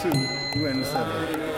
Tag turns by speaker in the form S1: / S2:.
S1: Two, you Hare